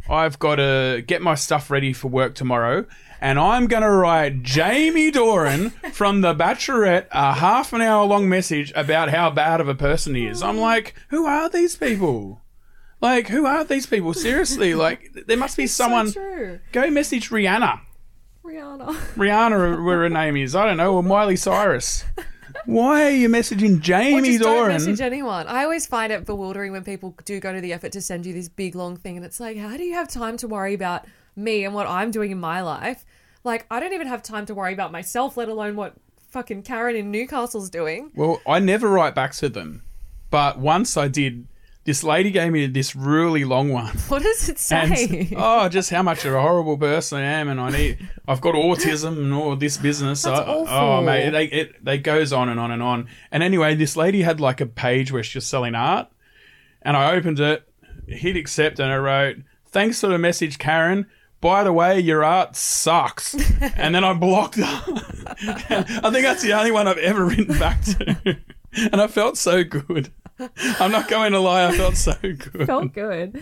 I've got to get my stuff ready for work tomorrow. And I'm going to write Jamie Doran from The Bachelorette a half an hour long message about how bad of a person he is. I'm oh. like, who are these people? Like, who are these people? Seriously, like, there must be someone. true. Go message Rihanna. Rihanna. Rihanna, where her name is. I don't know, or Miley Cyrus. Why are you messaging Or Jamie just don't Doran? message anyone. I always find it bewildering when people do go to the effort to send you this big long thing, and it's like, how do you have time to worry about me and what I'm doing in my life? Like, I don't even have time to worry about myself, let alone what fucking Karen in Newcastle's doing. Well, I never write back to them, but once I did this lady gave me this really long one. What does it And say? oh, just how much of a horrible person I am, and I need. I've got autism and all this business. That's I- oh, awful. Oh, mate, they, it, it goes on and on and on. And anyway, this lady had like a page where she's selling art, and I opened it, hit accept, and I wrote, "Thanks for the message, Karen." By the way, your art sucks. and then I blocked her. I think that's the only one I've ever written back to. and I felt so good. I'm not going to lie, I felt so good. Felt good.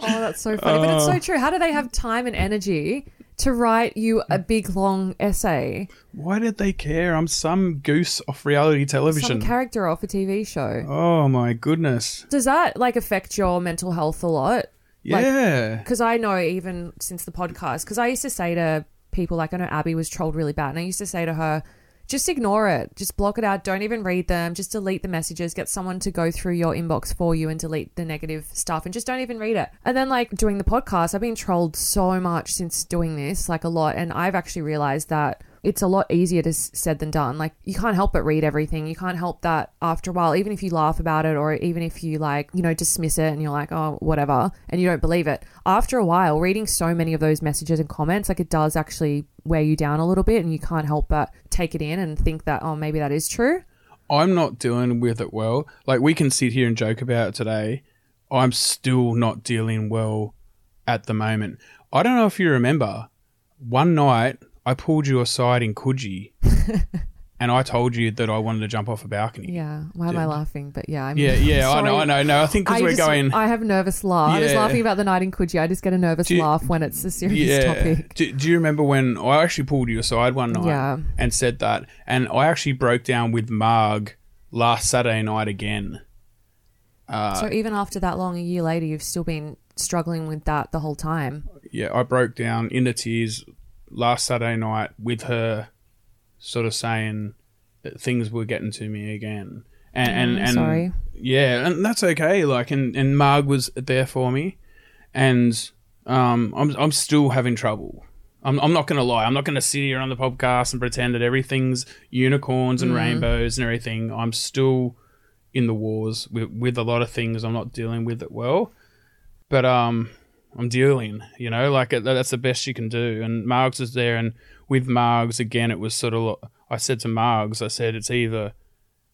Oh, that's so funny. but it's so Oh. true. How do they have time and energy to write you a big long essay? Why did they care? I'm some goose off reality television. Some character off a TV show. oh my goodness. Does that like affect your mental health a lot? Yeah. Because I know even since the podcast, because I used to say to people, like I know Abby was trolled really bad, and I used to say to her, just ignore it, just block it out, don't even read them, just delete the messages, get someone to go through your inbox for you and delete the negative stuff, and just don't even read it. And then like doing the podcast, I've been trolled so much since doing this, like a lot, and I've actually realized that it's a lot easier to s- said than done. Like you can't help but read everything. You can't help that after a while, even if you laugh about it or even if you like, you know, dismiss it and you're like, oh, whatever, and you don't believe it. After a while, reading so many of those messages and comments, like it does actually wear you down a little bit and you can't help but take it in and think that, oh, maybe that is true. I'm not dealing with it well. Like we can sit here and joke about it today. I'm still not dealing well at the moment. I don't know if you remember, one night I pulled you aside in Coogee and I told you that I wanted to jump off a balcony. Yeah. Why am I laughing? But yeah, I'm Yeah, yeah, I know, sorry. I know. No, I think because I we're just- going. I have a nervous laugh. I was Yeah. laughing about the night in Coogee. I just get a nervous Do you- laugh when it's a serious topic. Do, do you remember when I actually pulled you aside one night Yeah. and said that? And I actually broke down with Marg last Saturday night again. Uh, so even after that long, a year later, you've still been struggling with that the whole time. yeah, I broke down into tears last Saturday night with her, sort of saying that things were getting to me again. And and, Mm, and sorry. yeah, and that's okay. Like, and and Marg was there for me, and um, I'm I'm still having trouble. I'm, I'm not going to lie. I'm not going to sit here on the podcast and pretend that everything's unicorns and Mm. rainbows and everything. I'm still in the wars with, with a lot of things. I'm not dealing with it well, but um, I'm dealing. You know, like uh, that's the best you can do. And Margs is there, and with Margs again, it was sort of. I said to Margs, I said it's either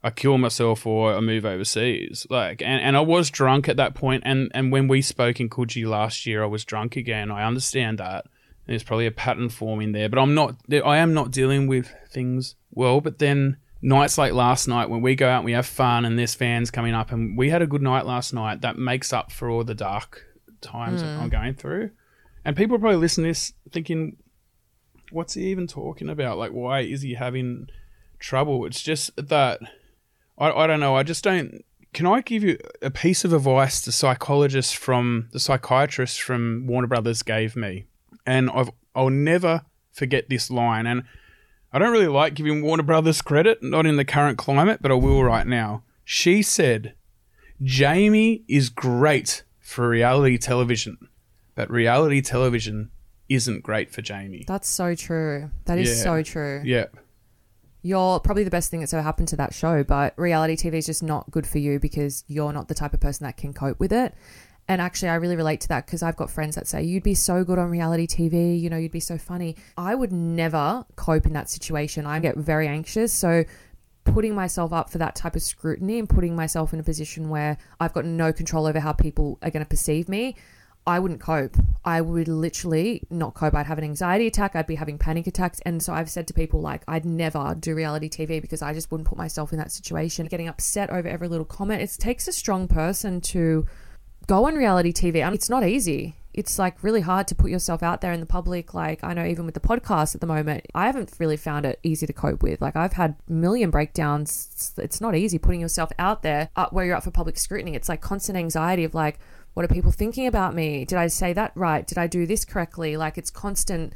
I kill myself or I move overseas. Like, and, and I was drunk at that point, and and when we spoke in Coogee last year, I was drunk again. I understand that. There's probably a pattern forming there, but I'm not. I am not dealing with things well. But then nights like last night, when we go out and we have fun, and there's fans coming up, and we had a good night last night, that makes up for all the dark times Mm. I'm going through. And people are probably listening to this thinking, what's he even talking about? Like, why is he having trouble? It's just that I, I don't know. I just don't. Can I give you a piece of advice the psychologist from the psychiatrist from Warner Brothers gave me, and I've I'll never forget this line. And I don't really like giving Warner Brothers credit, not in the current climate, but I will right now. She said, "Jamie is great for reality television, but reality television isn't great for Jamie." That's so true. That is Yeah. so true. Yeah. You're probably the best thing that's ever happened to that show, but reality TV is just not good for you because you're not the type of person that can cope with it. And actually, I really relate to that because I've got friends that say, You'd be so good on reality TV, you know, you'd be so funny. I would never cope in that situation. I get very anxious. So, putting myself up for that type of scrutiny and putting myself in a position where I've got no control over how people are going to perceive me, I wouldn't cope. I would literally not cope. I'd have an anxiety attack. I'd be having panic attacks. And so I've said to people, like, I'd never do reality TV because I just wouldn't put myself in that situation. Getting upset over every little comment. It takes a strong person to go on reality TV. And it's not easy. It's like really hard to put yourself out there in the public. Like, I know even with the podcast at the moment, I haven't really found it easy to cope with. Like, I've had million breakdowns. It's- not easy putting yourself out there up where you're up for public scrutiny. It's like constant anxiety of like, what are people thinking about me? Did I say that right? Did I do this correctly? Like, it's constant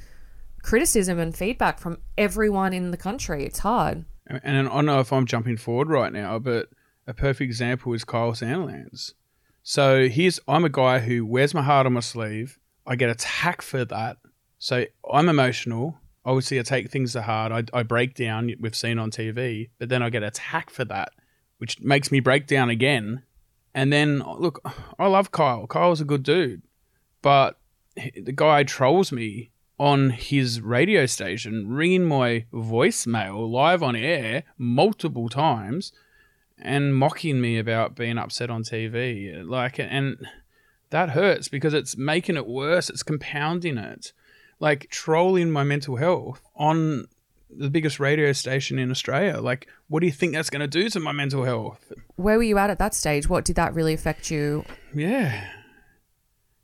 criticism and feedback from everyone in the country. It's hard. and I don't know if I'm jumping forward right now, but a perfect example is Kyle Sandilands. So here's I'm a guy who wears my heart on my sleeve. I get attacked for that. So I'm emotional. Obviously, I take things to heart. I, I break down. We've seen on TV, but then I get attacked for that, which makes me break down again. And then look, I love Kyle. Kyle's a good dude, but the guy trolls me on his radio station, ringing my voicemail live on air multiple times, and mocking me about being upset on TV. Like, and that hurts because it's making it worse. It's compounding it. Like trolling my mental health on the biggest radio station in Australia. Like, what do you think that's going to do to my mental health? Where were you at at that stage? What did that really affect you? Yeah.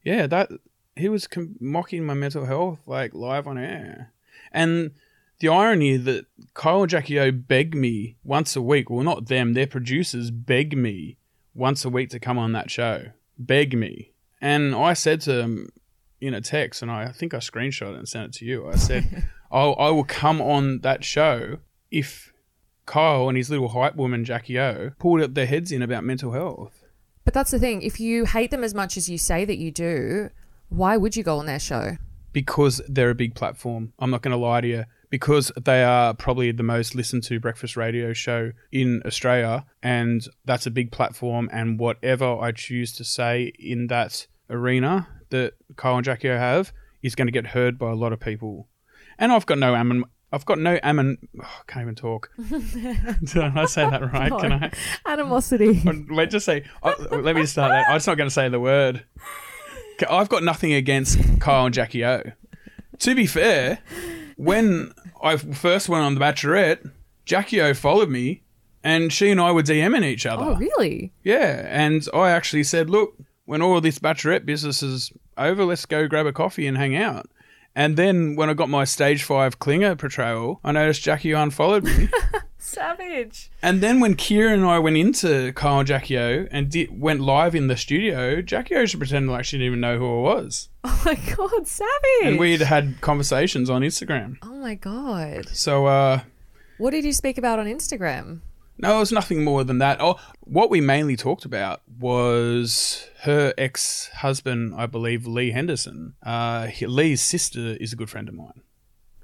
Yeah, that he was com- mocking my mental health like live on air. And the irony that Kyle and Jackie O beg me once a week, well, not them, their producers beg me once a week to come on that show. Beg me. And I said to them in a text, and I think I screenshot it and sent it to you. I said, I'll, I will come on that show if Kyle and his little hype woman, Jackie O, pulled up their heads in about mental health. But that's the thing. If you hate them as much as you say that you do, why would you go on their show? because they're a big platform. I'm not going to lie to you. Because they are probably the most listened to breakfast radio show in Australia, and that's a big platform. And whatever I choose to say in that arena that Kyle and Jackie O have is going to get heard by a lot of people. And I've got no ammon. I've got no ammon. Oh, I can't even talk. Did I say that right? Can I? Animosity. Wait, just say. Oh, let me start that. I'm just not going to say the word. I've got nothing against Kyle and Jackie O. To be fair, when I first went on The Bachelorette, Jackie O followed me, and she and I were DMing each other. Oh, really? Yeah, and I actually said, "Look, when all this Bachelorette business is over, let's go grab a coffee and hang out." And then when I got my stage five clinger portrayal, I noticed Jackie O unfollowed me. Savage. And then when Kira and I went into Kyle and Jackie O and did, went live in the studio, Jackie O should pretend like she didn't even know who I was. Oh my god, savage. And we'd had conversations on Instagram. Oh my god. So, uh, What did you speak about on Instagram? No, it was nothing more than that. Oh, what we mainly talked about was her ex husband, I believe, Lee Henderson. Uh, he- Lee's sister is a good friend of mine.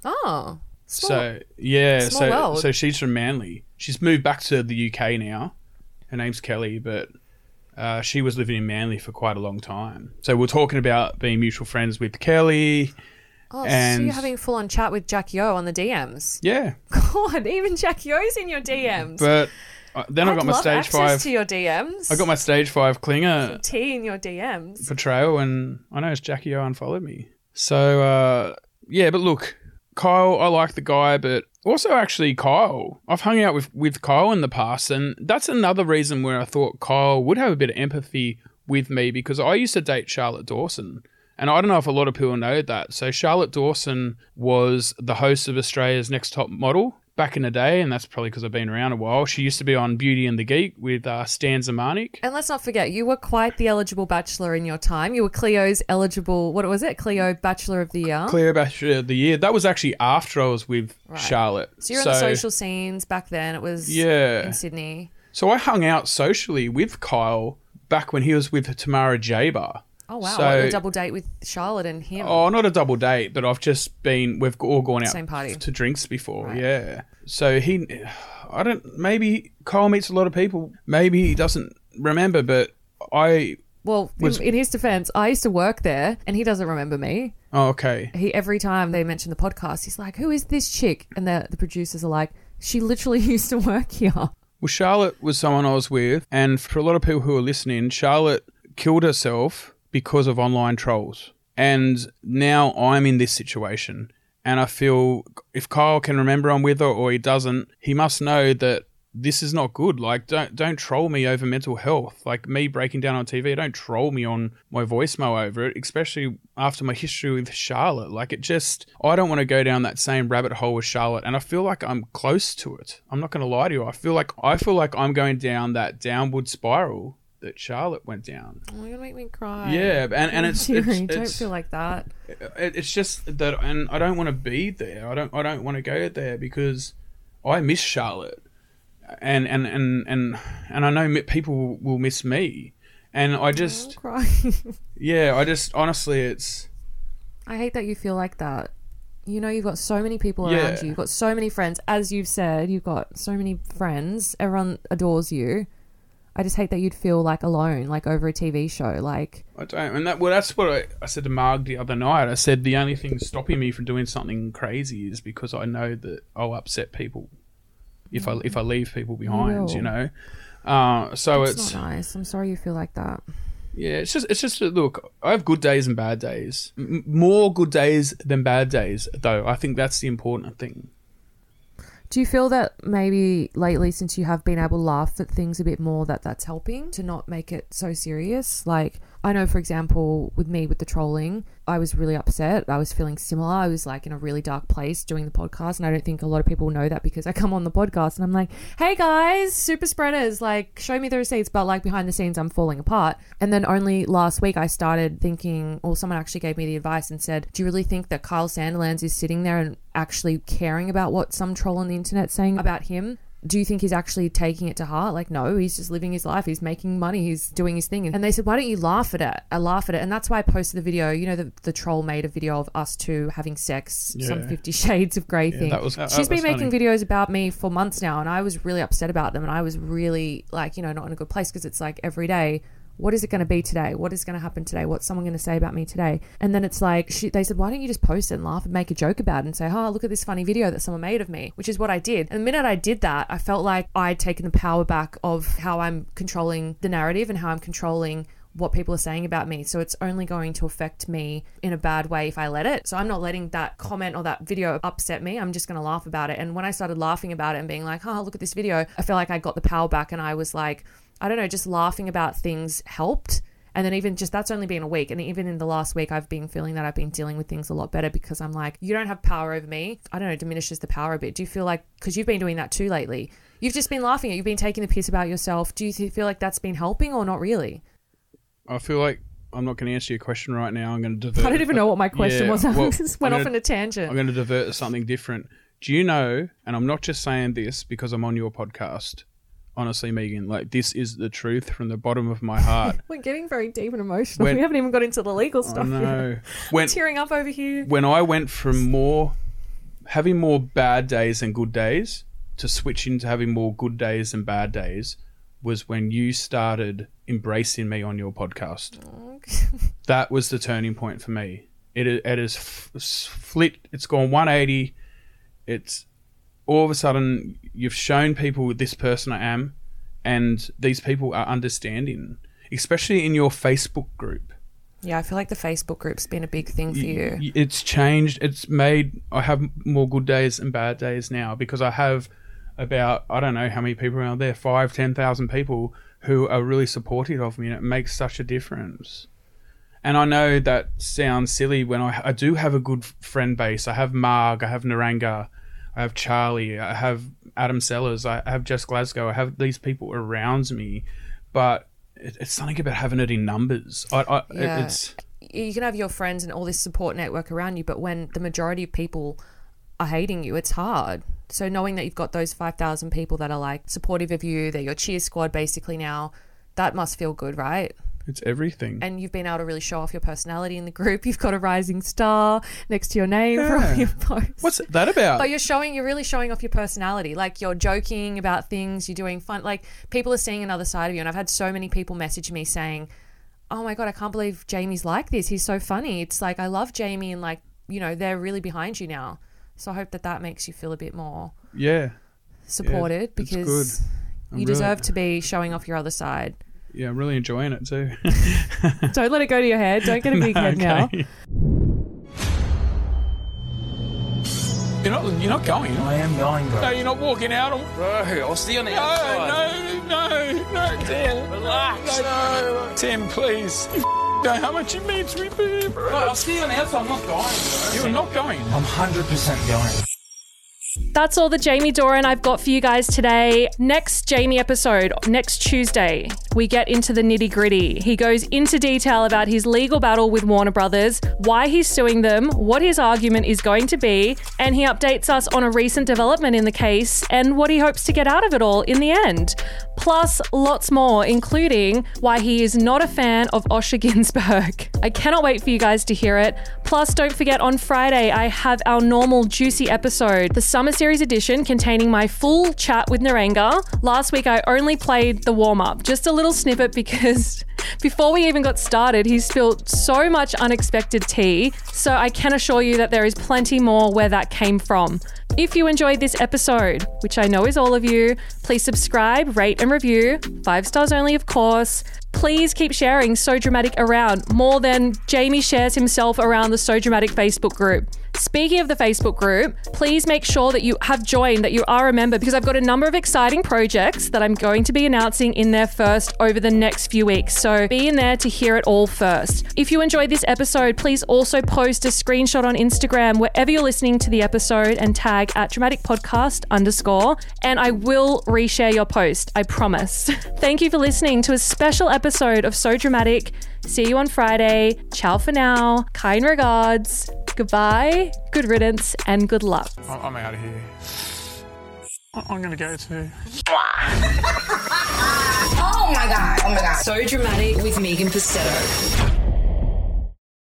Oh. Small. So yeah, so world. so she's from Manly. She's moved back to the UK now. Her name's Kelly, but uh, she was living in Manly for quite a long time. So we're talking about being mutual friends with Kelly. Oh, so you're having a full on chat with Jackie O on the DMs. yeah, God, even Jackie O's in your DMs. but uh, then I I'd got my love stage five. to your DMs. I got my stage five clinger tea in your DMs. portrayal, and I know noticed Jackie O unfollowed me. So uh, yeah, but look, Kyle, I like the guy, but also actually Kyle. I've hung out with with Kyle in the past, and that's another reason where I thought Kyle would have a bit of empathy with me because I used to date Charlotte Dawson. And I don't know if a lot of people know that. So Charlotte Dawson was the host of Australia's Next Top Model back in the day, and that's probably because I've been around a while. She used to be on Beauty and the Geek with uh, Stan Zemanek. And let's not forget, you were quite the eligible bachelor in your time. You were Cleo's eligible, what was it? Cleo Bachelor of the Year. Cleo Bachelor of the Year. That was actually after I was with Charlotte. So you're in the social scenes back then. It was Yeah. in Sydney. So I hung out socially with Kyle back when he was with Tamara Jaber. Oh wow, So- what, a double date with Charlotte and him. Oh, not a double date, but I've just been. We've all gone out Same party. to drinks before. Yeah. So he, I don't. Maybe Kyle meets a lot of people. Maybe he doesn't remember, but I. Well, Was- in, in his defense, I used to work there, and he doesn't remember me. Oh, okay. He every time they mention the podcast, he's like, "Who is this chick?" And the the producers are like, "She literally used to work here." Well, Charlotte was someone I was with, and for a lot of people who are listening, Charlotte killed herself because of online trolls. And now I'm in this situation, and I feel if Kyle can remember I'm with her or he doesn't, he must know that this is not good. Like, don't don't troll me over mental health. Like me breaking down on TV, don't troll me on my voicemail over it, especially after my history with Charlotte. Like, it just I don't want to go down that same rabbit hole with Charlotte, and I feel like I'm close to it. I'm not going to lie to you. I feel like I feel like I'm going down that downward spiral that Charlotte went down. Oh, you're gonna make me cry. Yeah, and and it's, Teary. it's, don't it's- feel like that. it, it's just that, and I don't want to be there. I don't. I don't want to go there because I miss Charlotte, and and and and and I know people will miss me, and I just yeah, I just honestly, it's I hate that you feel like that. You know, you've got so many people Yeah. around you. You've got so many friends. As you've said, you've got so many friends. Everyone adores you. I just hate that you'd feel like alone, like over a TV show. Like, I don't, and that well, that's what I, I said to Marg the other night. I said the only thing stopping me from doing something crazy is because I know that I'll upset people if I if I leave people behind. will. You know, uh, so it's, it's nice. I'm sorry you feel like that. yeah, it's just it's just look. I have good days and bad days. M- more good days than bad days, though. I think that's the important thing. Do you feel that maybe lately, since you have been able to laugh at things a bit more, that that's helping to not make it so serious? Like, I know, for example, with me with the trolling, I was really upset. I was feeling similar. I was like in a really dark place doing the podcast, and I don't think a lot of people know that because I come on the podcast and I'm like, "Hey guys, super spreaders, like show me the receipts," but like behind the scenes, I'm falling apart. And then only last week I started thinking, or someone actually gave me the advice and said, "Do you really think that Kyle Sandilands is sitting there and actually caring about what some troll on the internet saying about him?" Do you think he's actually taking it to heart? Like, no, he's just living his life. He's making money. He's doing his thing. And they said, why don't you laugh at it? I laugh at it. And that's why I posted the video. You know, the, the troll made a video of us two having sex, some Fifty Shades of Grey Yeah, thing. that was- that- She's that been was making funny. videos about me for months now. And I was really upset about them. And I was really, like, you know, not in a good place because it's like every day, what is it going to be today? What is going to happen today? What's someone going to say about me today? And then it's like, she, they said, why don't you just post it and laugh and make a joke about it and say, oh, look at this funny video that someone made of me, which is what I did. And the minute I did that, I felt like I'd taken the power back of how I'm controlling the narrative and how I'm controlling what people are saying about me. So it's only going to affect me in a bad way if I let it. So I'm not letting that comment or that video upset me. I'm just going to laugh about it. And when I started laughing about it and being like, oh, look at this video, I feel like I got the power back and I was like, I don't know, just laughing about things helped. And then even just that's only been a week. And even in the last week, I've been feeling that I've been dealing with things a lot better because I'm like, you don't have power over me. I don't know, diminishes the power a bit. Do you feel like, because you've been doing that too lately, you've just been laughing at, you've been taking the piss about yourself. Do you feel like that's been helping or not really? I feel like I'm not going to answer your question right now. I'm going to divert. I don't even know what my question Yeah, was. I well, just went I'm off gonna- on a tangent. I'm going to divert to something different. Do you know? And I'm not just saying this because I'm on your podcast. Honestly, Megan, like this is the truth from the bottom of my heart. We're getting very deep and emotional. When- we haven't even got into the legal stuff yet. When Tearing up over here. when I went from more having more bad days than good days to switching to having more good days than bad days was when you started embracing me on your podcast. that was the turning point for me. It it is flit. It's gone 180. It's all of a sudden you've shown people this person I am, and these people are understanding, especially in your Facebook group. Yeah, I feel like the Facebook group's been a big thing for you. It's changed. It's made. I have more good days and bad days now because I have about I don't know how many people around there, five, ten thousand people who are really supportive of me, and it makes such a difference. And I know that sounds silly when I, I do have a good friend base. I have Marg, I have Niranga, I have Charlie, I have Adam Sellers, I have Jess Glasgow. I have these people around me, but it, it's something about having it in numbers. I, I, Yeah. It's you can have your friends and all this support network around you, but when the majority of people are hating you, it's hard. So knowing that you've got those 5,000 people that are like supportive of you, they're your cheer squad basically now, that must feel good, right? It's everything. And you've been able to really show off your personality in the group. You've got a rising star next to your name for all Yeah. your posts. What's that about? But you're showing, you're really showing off your personality. Like you're joking about things, you're doing fun. Like people are seeing another side of you. And I've had so many people message me saying, "Oh my god, I can't believe Jamie's like this. He's so funny." It's like I love Jamie, and like you know they're really behind you now. So I hope that that makes you feel a bit more yeah, supported it's because good. You really- deserve to be showing off your other side. Yeah, I'm really enjoying it too. Don't let it go to your head. Don't get a big No, head now. okay. You're not. You're not going. I am going, bro. No, you're not walking out. On... Bro, I'll see you on the No, outside. no, no, no, no, Timm. Relax. No, Timm, please. You know how much it means to me, bro. Bro, I'll see you on the outside. I'm not going, bro. You're not going. I'm 100% going. That's all the Jamie Doran I've got for you guys today. Next Jamie episode, next Tuesday, we get into the nitty gritty. He goes into detail about his legal battle with Warner Brothers, why he's suing them, what his argument is going to be, and he updates us on a recent development in the case and what he hopes to get out of it all in the end. Plus, lots more, including why he is not a fan of Osher Günsberg. I cannot wait for you guys to hear it. Plus, don't forget on Friday, I have our normal juicy episode, the Summer Summer Series edition containing my full chat with Niranga. Last week I only played the warm up, just a little snippet because before we even got started, he spilled so much unexpected tea. So I can assure you that there is plenty more where that came from. If you enjoyed this episode, which I know is all of you, please subscribe, rate, and review. Five stars only, of course. Please keep sharing So Dramatic around more than Jamie shares himself around the So Dramatic Facebook group. Speaking of the Facebook group, please make sure that you have joined, that you are a member, because I've got a number of exciting projects that I'm going to be announcing in there first over the next few weeks. So be in there to hear it all first. If you enjoyed this episode, please also post a screenshot on Instagram wherever you're listening to the episode and tag at dramatic podcast underscore, and I will reshare your post. I promise. Thank you for listening to a special episode of So Dramatic. See you on Friday. Ciao for now. Kind regards. Goodbye, good riddance, and good luck. I'm out of here. I'm gonna go too. Oh my god. Oh my god. So dramatic with Megan Pustetto.